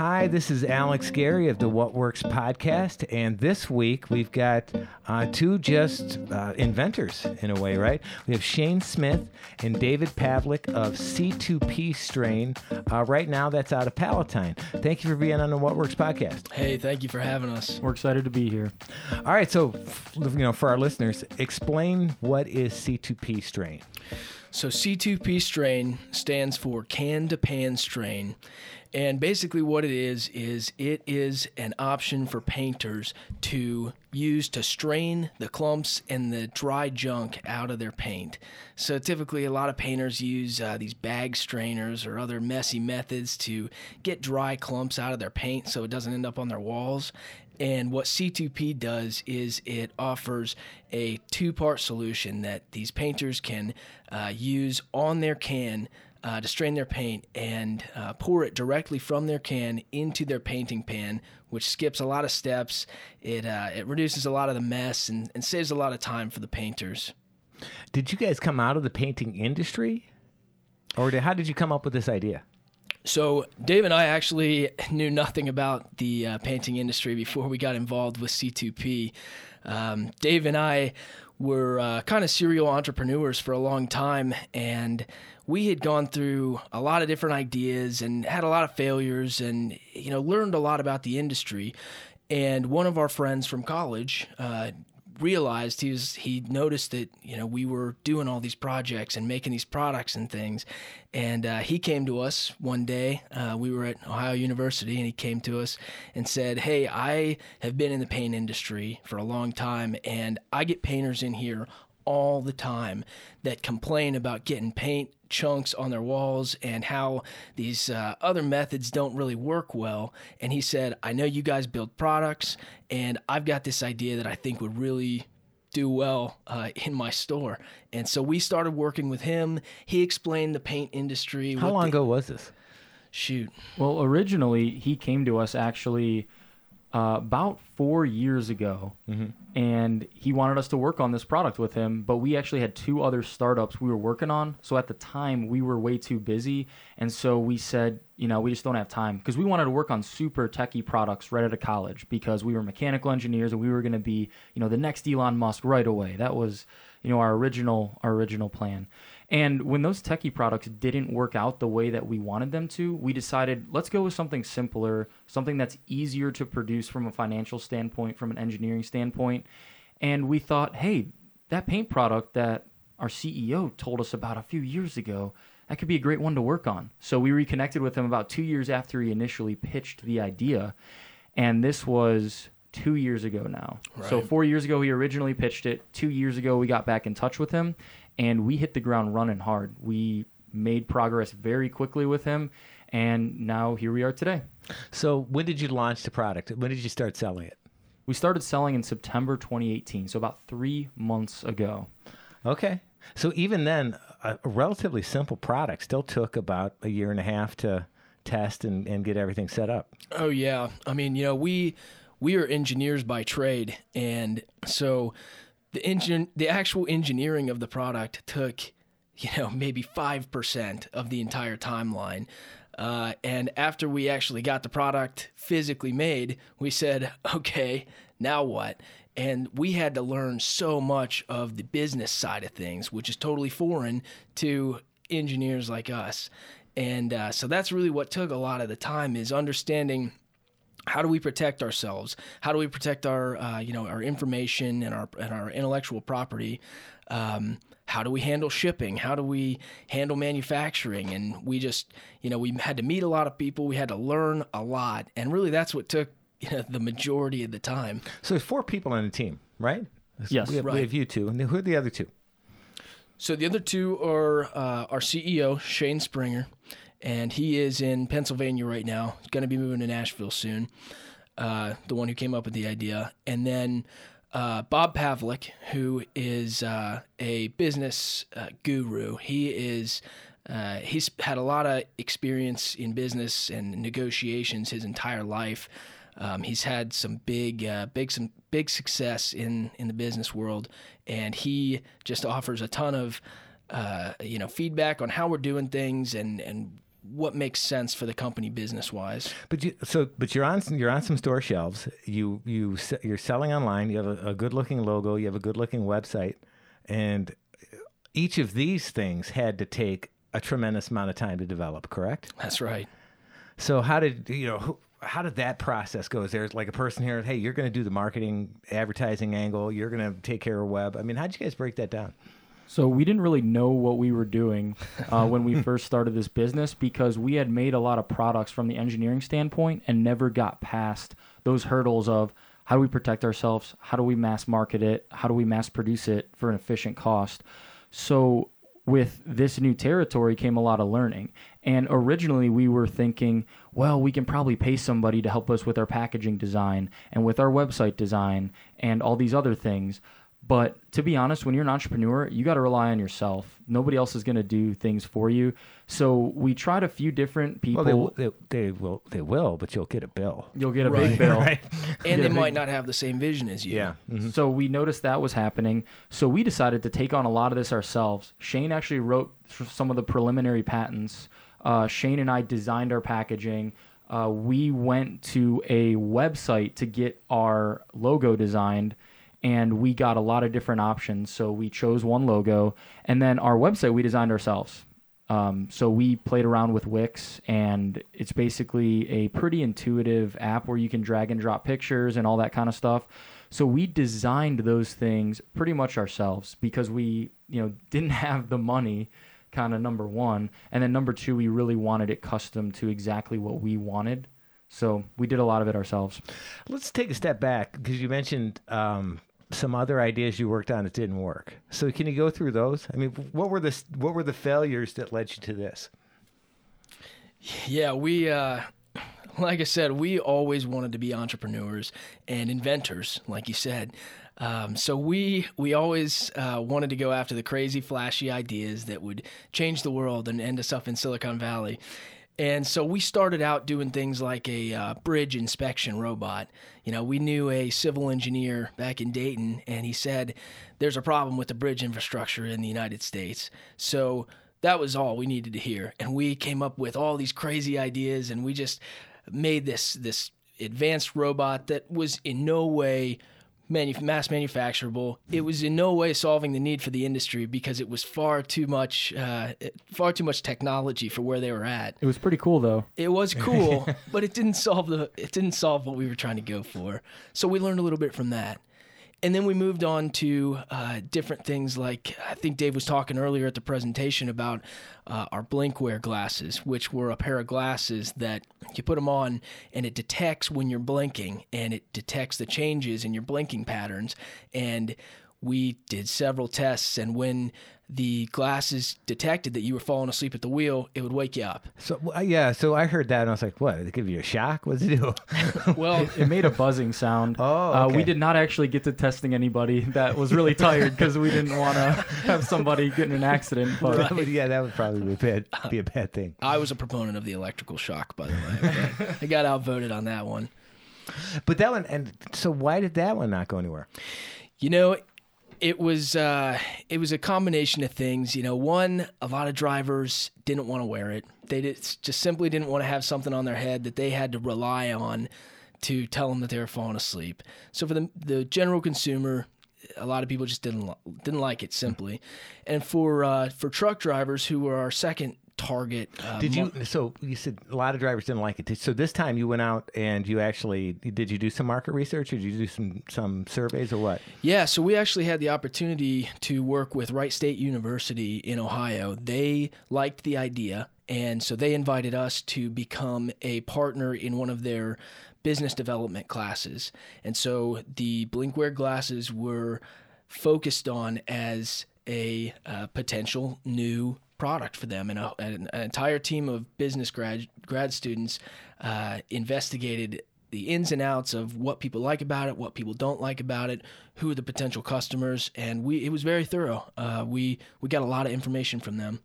Hi, this is Alex Gary of the What Works podcast, and this week we've got uh, two just uh, inventors in a way, right? We have Shane Smith and David Pavlik of C2P Strain. Uh, right now, that's out of Palatine. Thank you for being on the What Works podcast. Hey, thank you for having us. We're excited to be here. All right, so you know, for our listeners, explain what is C2P Strain. So C2P strain stands for can to pan strain. And basically, what it is, is it is an option for painters to use to strain the clumps and the dry junk out of their paint. So, typically, a lot of painters use uh, these bag strainers or other messy methods to get dry clumps out of their paint so it doesn't end up on their walls. And what C2P does is it offers a two part solution that these painters can uh, use on their can uh, to strain their paint and uh, pour it directly from their can into their painting pan, which skips a lot of steps. It, uh, it reduces a lot of the mess and, and saves a lot of time for the painters. Did you guys come out of the painting industry? Or did, how did you come up with this idea? So Dave and I actually knew nothing about the uh, painting industry before we got involved with C2P. Um, Dave and I were uh, kind of serial entrepreneurs for a long time, and we had gone through a lot of different ideas and had a lot of failures, and you know learned a lot about the industry. And one of our friends from college, uh, realized he was he noticed that you know we were doing all these projects and making these products and things and uh, he came to us one day uh, we were at ohio university and he came to us and said hey i have been in the paint industry for a long time and i get painters in here all the time that complain about getting paint chunks on their walls and how these uh, other methods don't really work well. And he said, I know you guys build products, and I've got this idea that I think would really do well uh, in my store. And so we started working with him. He explained the paint industry. How long the, ago was this? Shoot. Well, originally, he came to us actually uh, about four years ago, mm-hmm. and he wanted us to work on this product with him. But we actually had two other startups we were working on. So at the time, we were way too busy, and so we said, you know, we just don't have time because we wanted to work on super techy products right out of college because we were mechanical engineers and we were going to be, you know, the next Elon Musk right away. That was, you know, our original our original plan. And when those techie products didn't work out the way that we wanted them to, we decided let's go with something simpler, something that's easier to produce from a financial standpoint, from an engineering standpoint. And we thought, hey, that paint product that our CEO told us about a few years ago, that could be a great one to work on. So we reconnected with him about two years after he initially pitched the idea. And this was two years ago now. Right. So four years ago, he originally pitched it. Two years ago, we got back in touch with him and we hit the ground running hard. We made progress very quickly with him, and now here we are today. So, when did you launch the product? When did you start selling it? We started selling in September 2018, so about three months ago. Okay. So, even then, a relatively simple product still took about a year and a half to test and, and get everything set up. Oh, yeah. I mean, you know, we we are engineers by trade, and so the engine, the actual engineering of the product took, you know, maybe five percent of the entire timeline. Uh, and after we actually got the product physically made, we said, okay, now what? And we had to learn so much of the business side of things, which is totally foreign to engineers like us. And uh, so that's really what took a lot of the time is understanding how do we protect ourselves? How do we protect our, uh, you know, our information and our and our intellectual property? Um, how do we handle shipping? How do we handle manufacturing? And we just, you know, we had to meet a lot of people. We had to learn a lot, and really, that's what took you know, the majority of the time. So there's four people on the team, right? Yes, we have, right. we have you two, and who are the other two? So the other two are uh, our CEO Shane Springer and he is in Pennsylvania right now. He's going to be moving to Nashville soon. Uh, the one who came up with the idea, and then uh, Bob Pavlik, who is uh, a business uh, guru. He is. Uh, he's had a lot of experience in business and negotiations his entire life. Um, he's had some big, uh, big, some big success in in the business world, and he just offers a ton of, you know, feedback on how we're doing things and and what makes sense for the company business wise. But you, so, but you're on some, you're on some store shelves. You you you're selling online. You have a, a good looking logo. You have a good looking website, and each of these things had to take a tremendous amount of time to develop. Correct. That's right. So how did you know? Who, how did that process go? Is there like a person here? Hey, you're going to do the marketing, advertising angle. You're going to take care of web. I mean, how'd you guys break that down? So we didn't really know what we were doing uh, when we first started this business because we had made a lot of products from the engineering standpoint and never got past those hurdles of how do we protect ourselves, how do we mass market it, how do we mass produce it for an efficient cost. So with this new territory came a lot of learning. And originally we were thinking, well, we can probably pay somebody to help us with our packaging design and with our website design and all these other things. But to be honest, when you're an entrepreneur, you got to rely on yourself. Nobody else is going to do things for you. So we tried a few different people. Well, they, they, they will they will, but you'll get a bill. You'll get a Right. big bill. Right. And they big- might not have the same vision as you. Yeah. Mhm. So we noticed that was happening. So we decided to take on a lot of this ourselves. Shane actually wrote some of the preliminary patents. Uh, Shane and I designed our packaging. Uh, we went to a website to get our logo designed, and we got a lot of different options. So we chose one logo, and then our website we designed ourselves. Um, so we played around with Wix, and it's basically a pretty intuitive app where you can drag and drop pictures and all that kind of stuff. So we designed those things pretty much ourselves because we, you know, didn't have the money. Kind of number one, and then number two, we really wanted it custom to exactly what we wanted. So we did a lot of it ourselves. Let's take a step back because you mentioned um, some other ideas you worked on that didn't work. So can you go through those? I mean, what were the what were the failures that led you to this? Yeah, we, uh, like I said, we always wanted to be entrepreneurs and inventors, like you said. Um, so we we always uh, wanted to go after the crazy, flashy ideas that would change the world and end us up in Silicon Valley. And so we started out doing things like a uh, bridge inspection robot. You know, we knew a civil engineer back in Dayton, and he said, There's a problem with the bridge infrastructure in the United States. So that was all we needed to hear. And we came up with all these crazy ideas, and we just made this, this advanced robot that was in no way manu- mass manufacturable. It was in no way solving the need for the industry because it was far too much, uh, far too much technology for where they were at. It was pretty cool though. It was cool, but it didn't solve the it didn't solve what we were trying to go for. So we learned a little bit from that. And then we moved on to uh, different things like I think Dave was talking earlier at the presentation about uh, our Blinkware glasses, which were a pair of glasses that you put them on and it detects when you're blinking and it detects the changes in your blinking patterns. And we did several tests, and when the glasses detected that you were falling asleep at the wheel, it would wake you up. So uh, yeah, so I heard that and I was like, what? Did it give you a shock? What does it do? Well, It made a buzzing sound. Oh, uh, okay. we did not actually get to testing anybody that was really tired because we didn't want to have somebody get in an accident. But That would- yeah, that would probably be a bad be a bad thing. I was a proponent of the electrical shock, by the way. but I got outvoted on that one. But that one, and so why did that one not go anywhere? You know, it was uh, it was a combination of things. You know, one, a lot of drivers didn't want to wear it. They did, just simply didn't want to have something on their head that they had to rely on to tell them that they were falling asleep. So for the the general consumer, a lot of people just didn't didn't like it simply. And for uh, for truck drivers who were our second target, uh, Did you? So you said a lot of drivers didn't like it. So this time you went out and you actually did you do some market research or did you do some some surveys or what? Yeah, so we actually had the opportunity to work with Wright State University in Ohio. They liked the idea, and so they invited us to become a partner in one of their business development classes. And so the Blinkware glasses were focused on as a uh, potential new product for them, and a, an, an entire team of business grad grad students uh, investigated the ins and outs of what people like about it, what people don't like about it, who are the potential customers, and we it was very thorough. Uh, we we got a lot of information from them.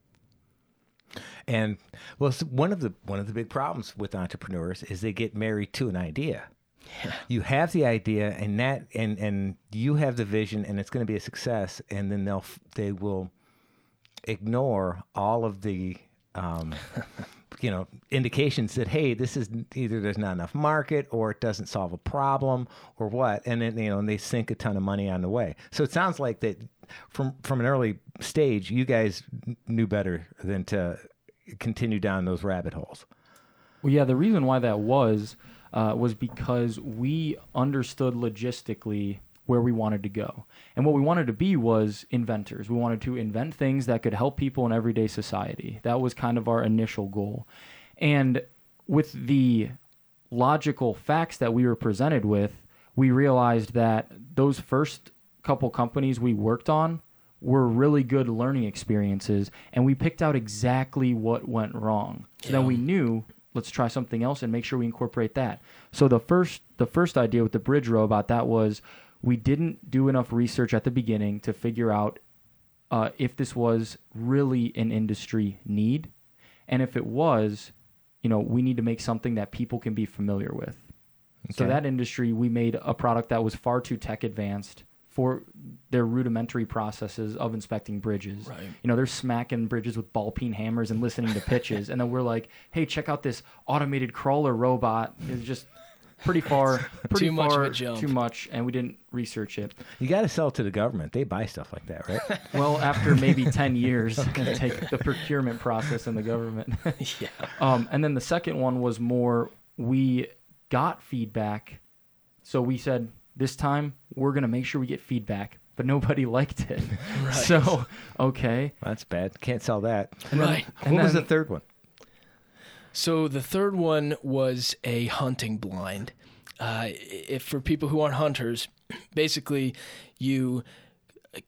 And well, one of the one of the big problems with entrepreneurs is they get married to an idea. Yeah. You have the idea, and that and and you have the vision, and it's going to be a success. And then they'll they will ignore all of the um, you know indications that hey this is either there's not enough market or it doesn't solve a problem or what and then you know and they sink a ton of money on the way. So it sounds like that from from an early stage you guys knew better than to continue down those rabbit holes. Well, yeah, the reason why that was uh, was because we understood logistically where we wanted to go. And what we wanted to be was inventors. We wanted to invent things that could help people in everyday society. That was kind of our initial goal. And with the logical facts that we were presented with, we realized that those first couple companies we worked on were really good learning experiences and we picked out exactly what went wrong. So then we knew let's try something else and make sure we incorporate that. So the first the first idea with the bridge robot that was we didn't do enough research at the beginning to figure out uh, if this was really an industry need, and if it was, you know, we need to make something that people can be familiar with. So that industry, we made a product that was far too tech advanced for their rudimentary processes of inspecting bridges. Right. You know, they're smacking bridges with ball peen hammers and listening to pitches, and then we're like, "Hey, check out this automated crawler robot." It's just pretty far, pretty Too much of a far, jump. too much, and we didn't research it. you got to sell it to the government they buy stuff like that right Well, after maybe 10 years, and take the procurement process in the government. yeah. um, and then the second one was more we got feedback. So we said, this time we're going to make sure we get feedback, but nobody liked it. Right. So, okay. that's bad can't sell that Right. what And was the third one So the third one was a hunting blind. Uh, if for people who aren't hunters, basically you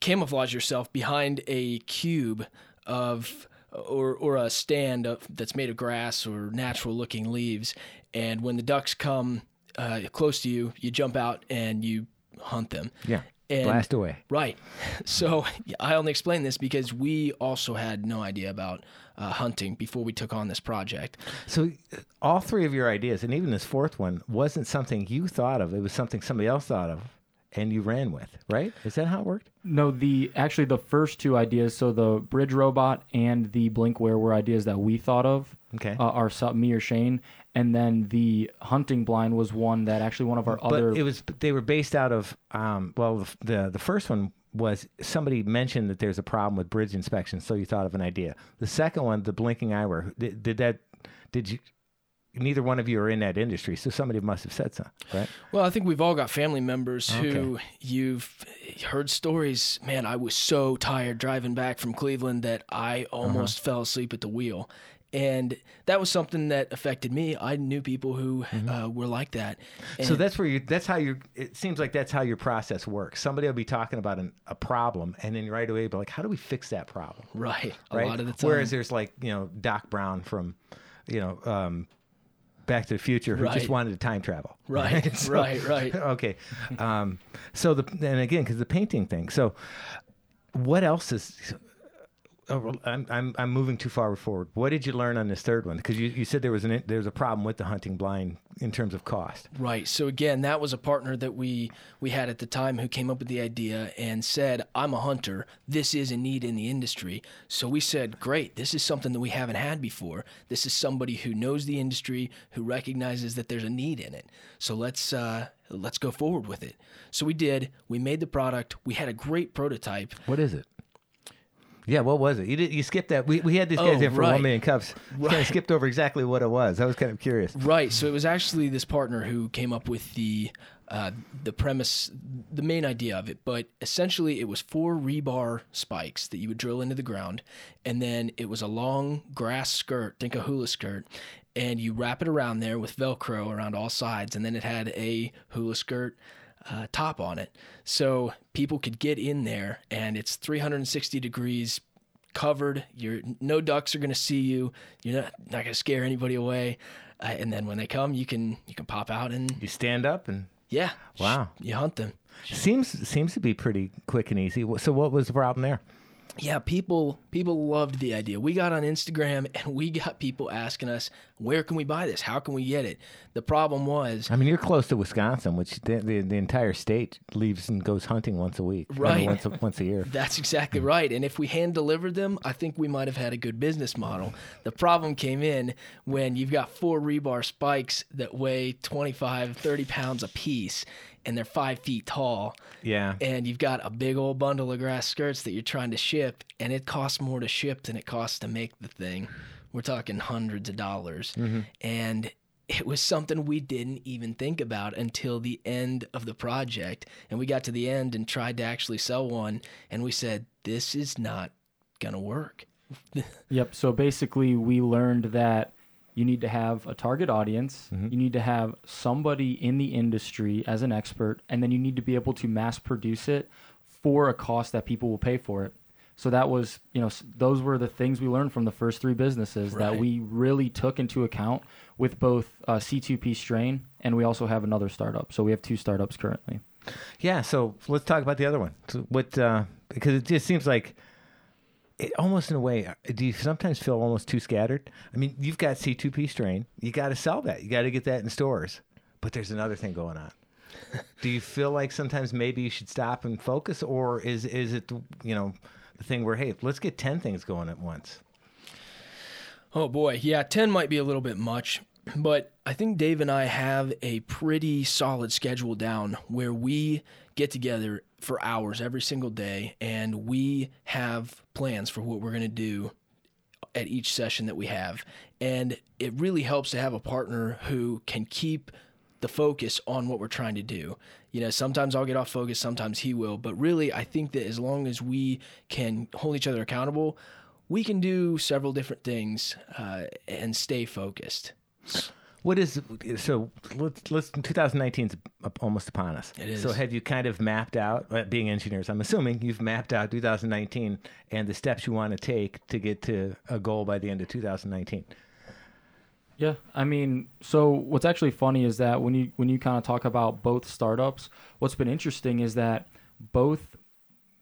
camouflage yourself behind a cube of or or a stand of, that's made of grass or natural looking leaves, and when the ducks come uh, close to you, you jump out and you hunt them. yeah And blast away Right. So I only explain this because we also had no idea about uh, hunting before we took on this project. So all three of your ideas, and even this fourth one, wasn't something you thought of. It was something somebody else thought of, and you ran with. Right? Is that how it worked? No, the actually the first two ideas, so the bridge robot and the blinkware were ideas that we thought of. Okay. Uh, our me or Shane, and then the hunting blind was one that actually one of our other. But it was they were based out of um, well the, the the first one was somebody mentioned that there's a problem with bridge inspection, so you thought of an idea. The second one, the blinking eyewear, did, did that? Did you? Neither one of you are in that industry, so somebody must have said something, right? Well, I think we've all got family members who you've heard stories. Man, I was so tired driving back from Cleveland that I almost fell asleep at the wheel. And that was something that affected me. I knew people who uh, were like that. So that's where you. That's how you. It seems like that's how your process works. Somebody will be talking about an, a problem, and then right away, be like, "How do we fix that problem?" right, a Right. lot of the time. Whereas there's like you know Doc Brown from, you know, um, Back to the Future, who just wanted to time travel. right, So- right, right. okay. Um, so the and again because the painting thing. So what else is? Oh, well, I'm, I'm I'm moving too far forward. What did you learn on this third one? Because you, you said there was an there was a problem with the hunting blind in terms of cost. Right. So again, that was a partner that we we had at the time who came up with the idea and said, "I'm a hunter. This is a need in the industry." So we said, "Great. This is something that we haven't had before. This is somebody who knows the industry, who recognizes that there's a need in it. So let's uh, let's go forward with it." So we did. We made the product. We had a great prototype. What is it? Yeah, what was it? You did, you skipped that. We, we had these guys Oh, in for right. one million cups. You kind of skipped over exactly what it was. I was kind of curious. Right. So it was actually this partner who came up with the uh, the premise, the main idea of it. But essentially, it was four rebar spikes that you would drill into the ground, and then it was a long grass skirt, think a hula skirt, and you wrap it around there with Velcro around all sides, and then it had a hula skirt. Uh, top on it, so people could get in there, and it's 360 degrees covered. You're no ducks are going to see you. You're not not going to scare anybody away. Uh, and then when they come, you can you can pop out and You stand up and yeah, Wow. you hunt them. seems seems to be pretty quick and easy. So what was the problem there? Yeah, people people loved the idea. We got on Instagram and we got people asking us, "Where can we buy this? How can we get it?" The problem was, I mean, you're close to Wisconsin, which the, the, the entire state leaves and goes hunting once a week, I mean, Right. once a, once a year. That's exactly mm. right. And if we hand delivered them, I think we might have had a good business model. The problem came in when you've got four rebar spikes that weigh 25, 30 pounds a piece and they're five feet tall. Yeah. And you've got a big old bundle of grass skirts that you're trying to ship, and it costs more to ship than it costs to make the thing. We're talking hundreds of dollars. Mm-hmm. And it was something we didn't even think about until the end of the project. And we got to the end and tried to actually sell one, and we said, this is not going to work. Yep. So basically, we learned that you need to have a target audience, you need to have somebody in the industry as an expert, and then you need to be able to mass produce it for a cost that people will pay for it. So that was, you know, those were the things we learned from the first three businesses that we really took into account with both uh, C2P Strain and we also have another startup. So we have two startups currently. Yeah, so let's talk about the other one. So what? Uh, because it just seems like, it, almost in a way, uh, do you sometimes feel almost too scattered? I mean, you've got C2P strain. You got to sell that. You got to get that in stores. But there's another thing going on. do you feel like sometimes maybe you should stop and focus, or is is it you know the thing where hey, let's get ten things going at once? Oh boy, yeah, 10 might be a little bit much, but I think Dave and I have a pretty solid schedule down where we get together for hours every single day and we have plans for what we're going to do at each session that we have. And it really helps to have a partner who can keep the focus on what we're trying to do. You know, sometimes I'll get off focus, sometimes he will, but really I think that as long as we can hold each other accountable, we can do several different things uh, and stay focused. What is so? Let's let's 2019 is almost upon us. It is. So have you kind of mapped out, uh, being engineers? I'm assuming you've mapped out 2019 and the steps you want to take to get to a goal by the end of 2019. Yeah, I mean, so what's actually funny is that when you when you kind of talk about both startups, what's been interesting is that both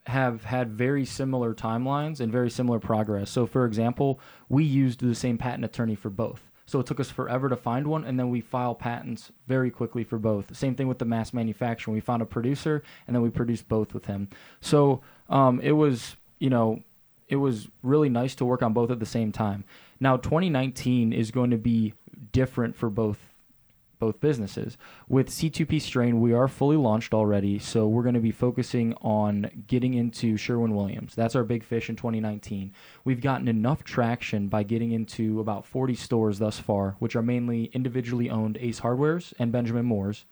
have had very similar timelines and very similar progress. So, for example, we used the same patent attorney for both. So it took us forever to find one, and then we file patents very quickly for both. Same thing with the mass manufacturing. We found a producer, and then we produced both with him. So um, it was, you know, it was really nice to work on both at the same time. Now, 2019 is going to be different for both both businesses. With C2P Strain, we are fully launched already, so we're going to be focusing on getting into Sherwin Williams. That's our big fish in 2019. We've gotten enough traction by getting into about 40 stores thus far, which are mainly individually owned Ace Hardwares and Benjamin Moore's,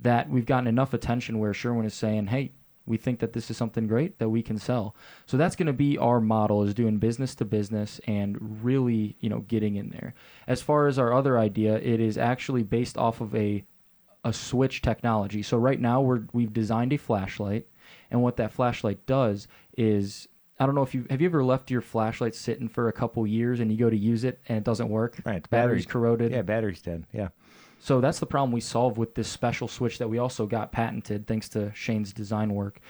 that we've gotten enough attention where Sherwin is saying, "Hey, we think that this is something great that we can sell." So that's going to be our model is doing business to business and really, you know, getting in there. As far as our other idea, it is actually based off of a a switch technology. So right now we're we've designed a flashlight, and what that flashlight does is I don't know if you have you ever left your flashlight sitting for a couple years and you go to use it and it doesn't work. Right, the battery's corroded. Yeah, battery's dead. Yeah. So that's the problem we solve with this special switch that we also got patented thanks to Shane's design work.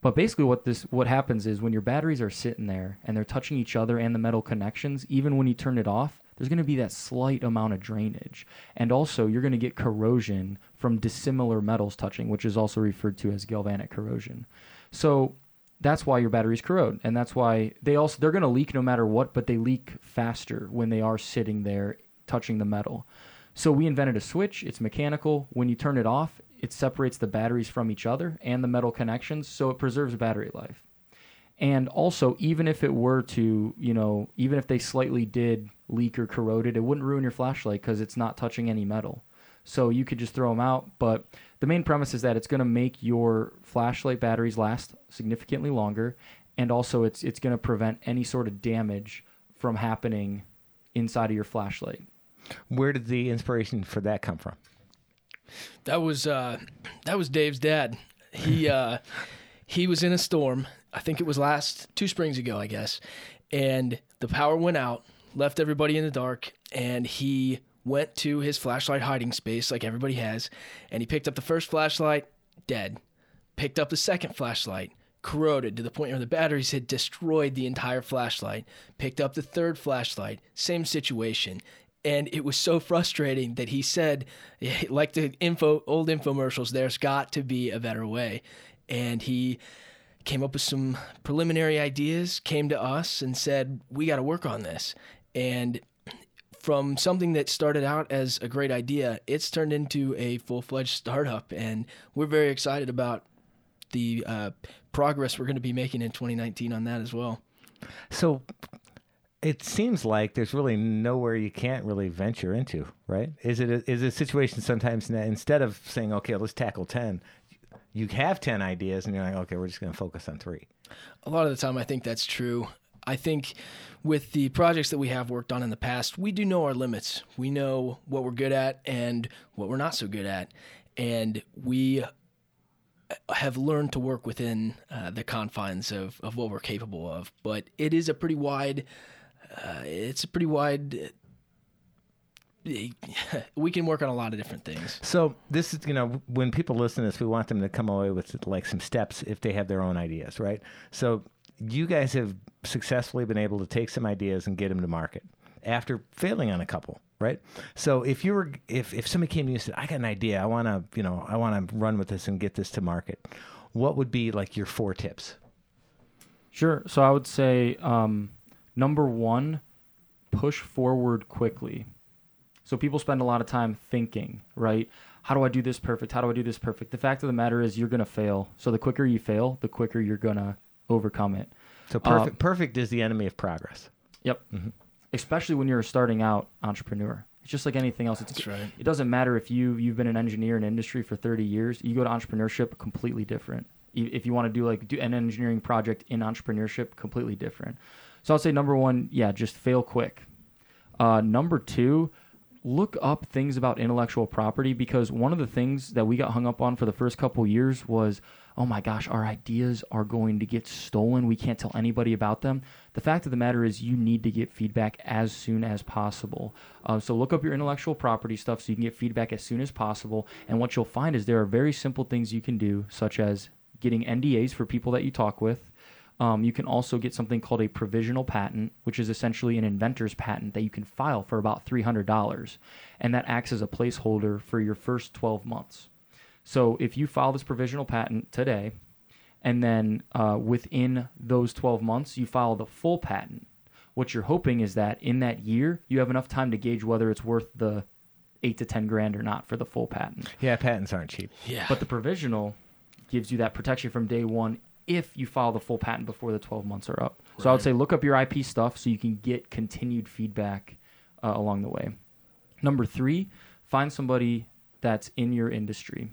But basically what this what happens is when your batteries are sitting there and they're touching each other and the metal connections, even when you turn it off, there's going to be that slight amount of drainage. And also you're going to get corrosion from dissimilar metals touching, which is also referred to as galvanic corrosion. So that's why your batteries corrode and that's why they also they're going to leak no matter what, but they leak faster when they are sitting there touching the metal. So we invented a switch. It's mechanical. When you turn it off, it separates the batteries from each other and the metal connections, so it preserves battery life. And also, even if it were to, you know, even if they slightly did leak or corroded, it wouldn't ruin your flashlight because it's not touching any metal. So you could just throw them out. But the main premise is that it's going to make your flashlight batteries last significantly longer, and also it's it's going to prevent any sort of damage from happening inside of your flashlight. Where did the inspiration for that come from? That was uh, that was Dave's dad. He uh, he was in a storm. I think it was last two springs ago, I guess, and the power went out, left everybody in the dark, and he went to his flashlight hiding space like everybody has, and he picked up the first flashlight, dead. Picked up the second flashlight, corroded to the point where the batteries had destroyed the entire flashlight. Picked up the third flashlight, same situation. And it was so frustrating that he said, like the info old infomercials, there's got to be a better way. And he came up with some preliminary ideas, came to us and said, "We got to work on this." And from something that started out as a great idea, it's turned into a full-fledged startup, and we're very excited about the uh, progress we're going to be making in 2019 on that as well. So it seems like there's really nowhere you can't really venture into, right? Is it a, is a situation sometimes that instead of saying, okay, let's tackle 10, you have 10 ideas and you're like, okay, we're just going to focus on three? A lot of the time, I think that's true. I think with the projects that we have worked on in the past, we do know our limits. We know what we're good at and what we're not so good at. And we have learned to work within uh, the confines of, of what we're capable of. But it is a pretty wide, uh, it's a pretty wide. We can work on a lot of different things. So this is, you know, when people listen to this, we want them to come away with like some steps if they have their own ideas, right? So you guys have successfully been able to take some ideas and get them to market after failing on a couple right so if you were if, if somebody came to you and said i got an idea i want to you know i want to run with this and get this to market what would be like your four tips Sure. So I would say um, number one, push forward quickly. So people spend a lot of time thinking, right? How do I do this perfect? How do I do this perfect? The fact of the matter is, you're going to fail. So the quicker you fail, the quicker you're going to overcome it. so perfect um, perfect is the enemy of progress Yep. Mm-hmm. Especially when you're a starting out entrepreneur. It's just like anything else. It's, That's right. It doesn't matter if you you've been an engineer in industry for 30 years. You go to entrepreneurship, completely different. If you want to do like do an engineering project in entrepreneurship, completely different. So I'll say number one, yeah, just fail quick. Uh, number two, look up things about intellectual property because one of the things that we got hung up on for the first couple years was, oh my gosh, our ideas are going to get stolen. We can't tell anybody about them. The fact of the matter is, you need to get feedback as soon as possible. Uh, so look up your intellectual property stuff so you can get feedback as soon as possible. And what you'll find is there are very simple things you can do, such as getting NDAs for people that you talk with. Um, you can also get something called a provisional patent, which is essentially an inventor's patent that you can file for about $300. And that acts as a placeholder for your first 12 months. So if you file this provisional patent today, and then uh, within those 12 months, you file the full patent, what you're hoping is that in that year, you have enough time to gauge whether it's worth the eight to 10 grand or not for the full patent. yeah patents aren't cheap Yeah. But the provisional gives you that protection from day one if you file the full patent before the 12 months are up. So I would say look up your IP stuff so you can get continued feedback uh, along the way. Number three, find somebody that's in your industry.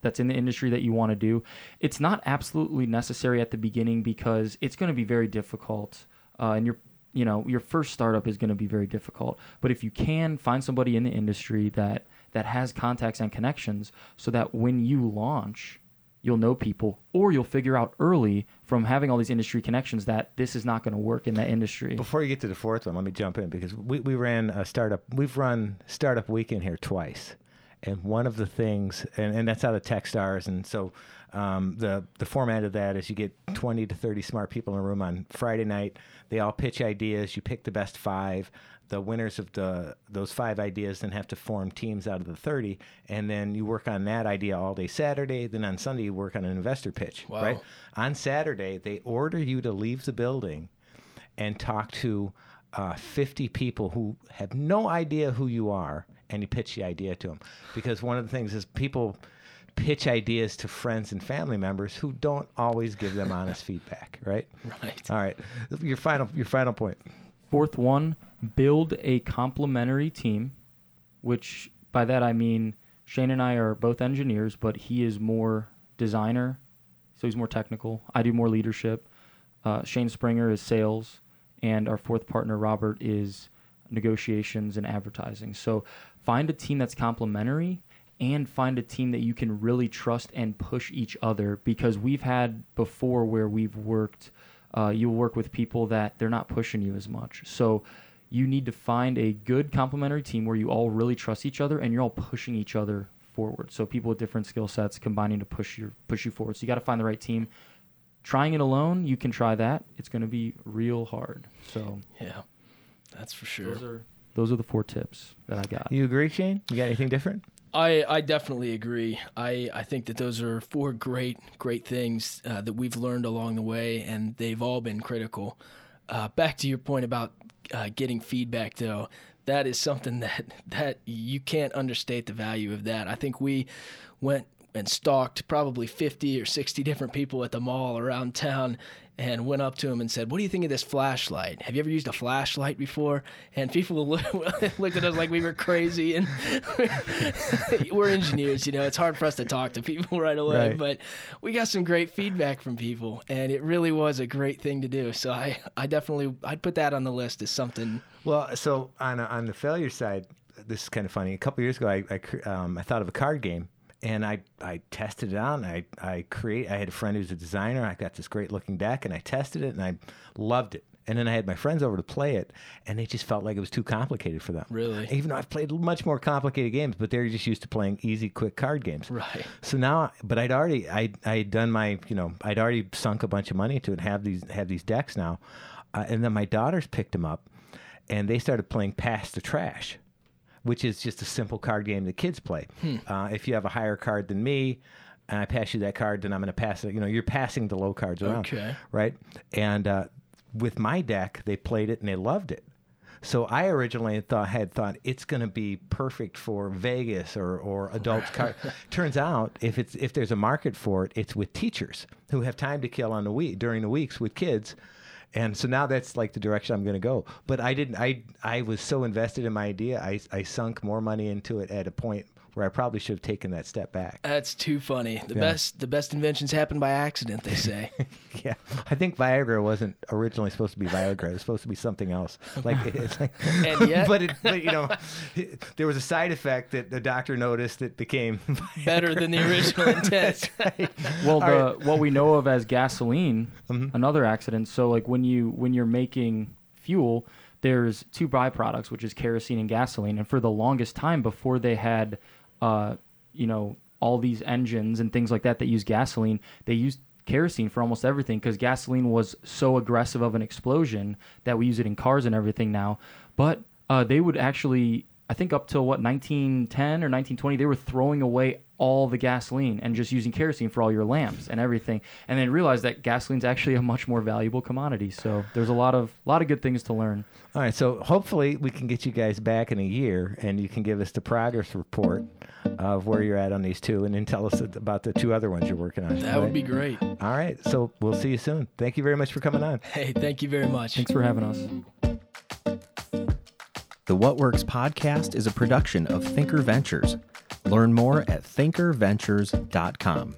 That's in the industry that you want to do. It's not absolutely necessary at the beginning because it's going to be very difficult, uh, and your you know your first startup is going to be very difficult. But if you can find somebody in the industry that that has contacts and connections, so that when you launch, you'll know people, or you'll figure out early from having all these industry connections that this is not going to work in that industry. Before you get to the fourth one, let me jump in because we, we ran a startup. We've run startup weekend here twice, and one of the things, and, and that's out of TechStars, and so um, the the format of that is you get twenty to thirty smart people in a room on Friday night. They all pitch ideas. You pick the best five. The winners of the those five ideas then have to form teams out of the thirty, and then you work on that idea all day Saturday. Then on Sunday you work on an investor pitch. Wow. Right on Saturday they order you to leave the building and talk to uh, 50 people who have no idea who you are and you pitch the idea to them because one of the things is people pitch ideas to friends and family members who don't always give them honest feedback right Right. all right your final your final point Fourth one, build a complementary team, which by that I mean Shane and I are both engineers, but he is more designer, so he's more technical. I do more leadership. Uh, Shane Springer is sales, and our fourth partner Robert is negotiations and advertising. So find a team that's complementary and find a team that you can really trust and push each other because we've had before where we've worked uh, you'll work with people that they're not pushing you as much so you need to find a good complementary team where you all really trust each other and you're all pushing each other forward so people with different skill sets combining to push your push you forward so you got to find the right team trying it alone, you can try that. It's going to be real hard. So Yeah, that's for sure. those are those are the four tips that I got. You agree, Shane? You got anything different? I, I definitely agree. I, I think that those are four great great things uh, that we've learned along the way, and they've all been critical. Uh, back to your point about uh, getting feedback, though, that is something that that you can't understate the value of that. I think we went and stalked probably 50 or 60 different people at the mall around town and went up to him and said, "What do you think of this flashlight? Have you ever used a flashlight before?" And people looked at us like we were crazy, and we're engineers, you know. It's hard for us to talk to people right away, Right. but we got some great feedback from people, and it really was a great thing to do. So I, I definitely, I'd put that on the list as something. Well, so on on the failure side, this is kind of funny. A couple years ago, I I, um, I thought of a card game, and I I tested it out. And I I create. I had a friend who's a designer. I got this great looking deck, and I tested it, and I loved it. And then I had my friends over to play it, and they just felt like it was too complicated for them. Really? Even though I've played much more complicated games, but they're just used to playing easy, quick card games. Right. So now, but I'd already, I, I had done my, you know, I'd already sunk a bunch of money into it. and Have these, have these decks now, uh, and then my daughters picked them up, and they started playing Pass the Trash, which is just a simple card game that kids play. Uh, if you have a higher card than me, and I pass you that card, then I'm going to pass it. You know, you're passing the low cards around, Okay. right? And uh, with my deck, they played it and they loved it. So I originally had thought had thought it's going to be perfect for Vegas or or adults. Car- Turns out if it's if there's a market for it, it's with teachers who have time to kill on the week during the weeks with kids. And so now that's like the direction I'm going to go. But I didn't. I I was so invested in my idea. I I sunk more money into it at a point where I probably should have taken that step back. That's too funny. The best, the best inventions happen by accident, they say. Yeah, I think Viagra wasn't originally supposed to be Viagra. It was supposed to be something else. Like it's like, And yet- but it, but you know, there was a side effect that the doctor noticed that became Better than the original intent. Well, the what we know of as gasoline, mm-hmm. another accident. So like when you when you're making fuel, there's two byproducts, which is kerosene and gasoline. And for the longest time before they had, uh, you know, all these engines and things like that that use gasoline, they used kerosene for almost everything because gasoline was so aggressive of an explosion that we use it in cars and everything now. But uh, they would actually, I think, up till what 1910 or 1920, they were throwing away all the gasoline and just using kerosene for all your lamps and everything, and then realize that gasoline's actually a much more valuable commodity. So there's a lot of lot of good things to learn. All right, so hopefully we can get you guys back in a year, and you can give us the progress report of where you're at on these two, and then tell us about the two other ones you're working on. That all would be great. All right, so we'll see you soon. Thank you very much for coming on. Hey, thank you very much. Thanks for having us. The What Works podcast is a production of Thinker Ventures. Learn more at thinkerventures.com.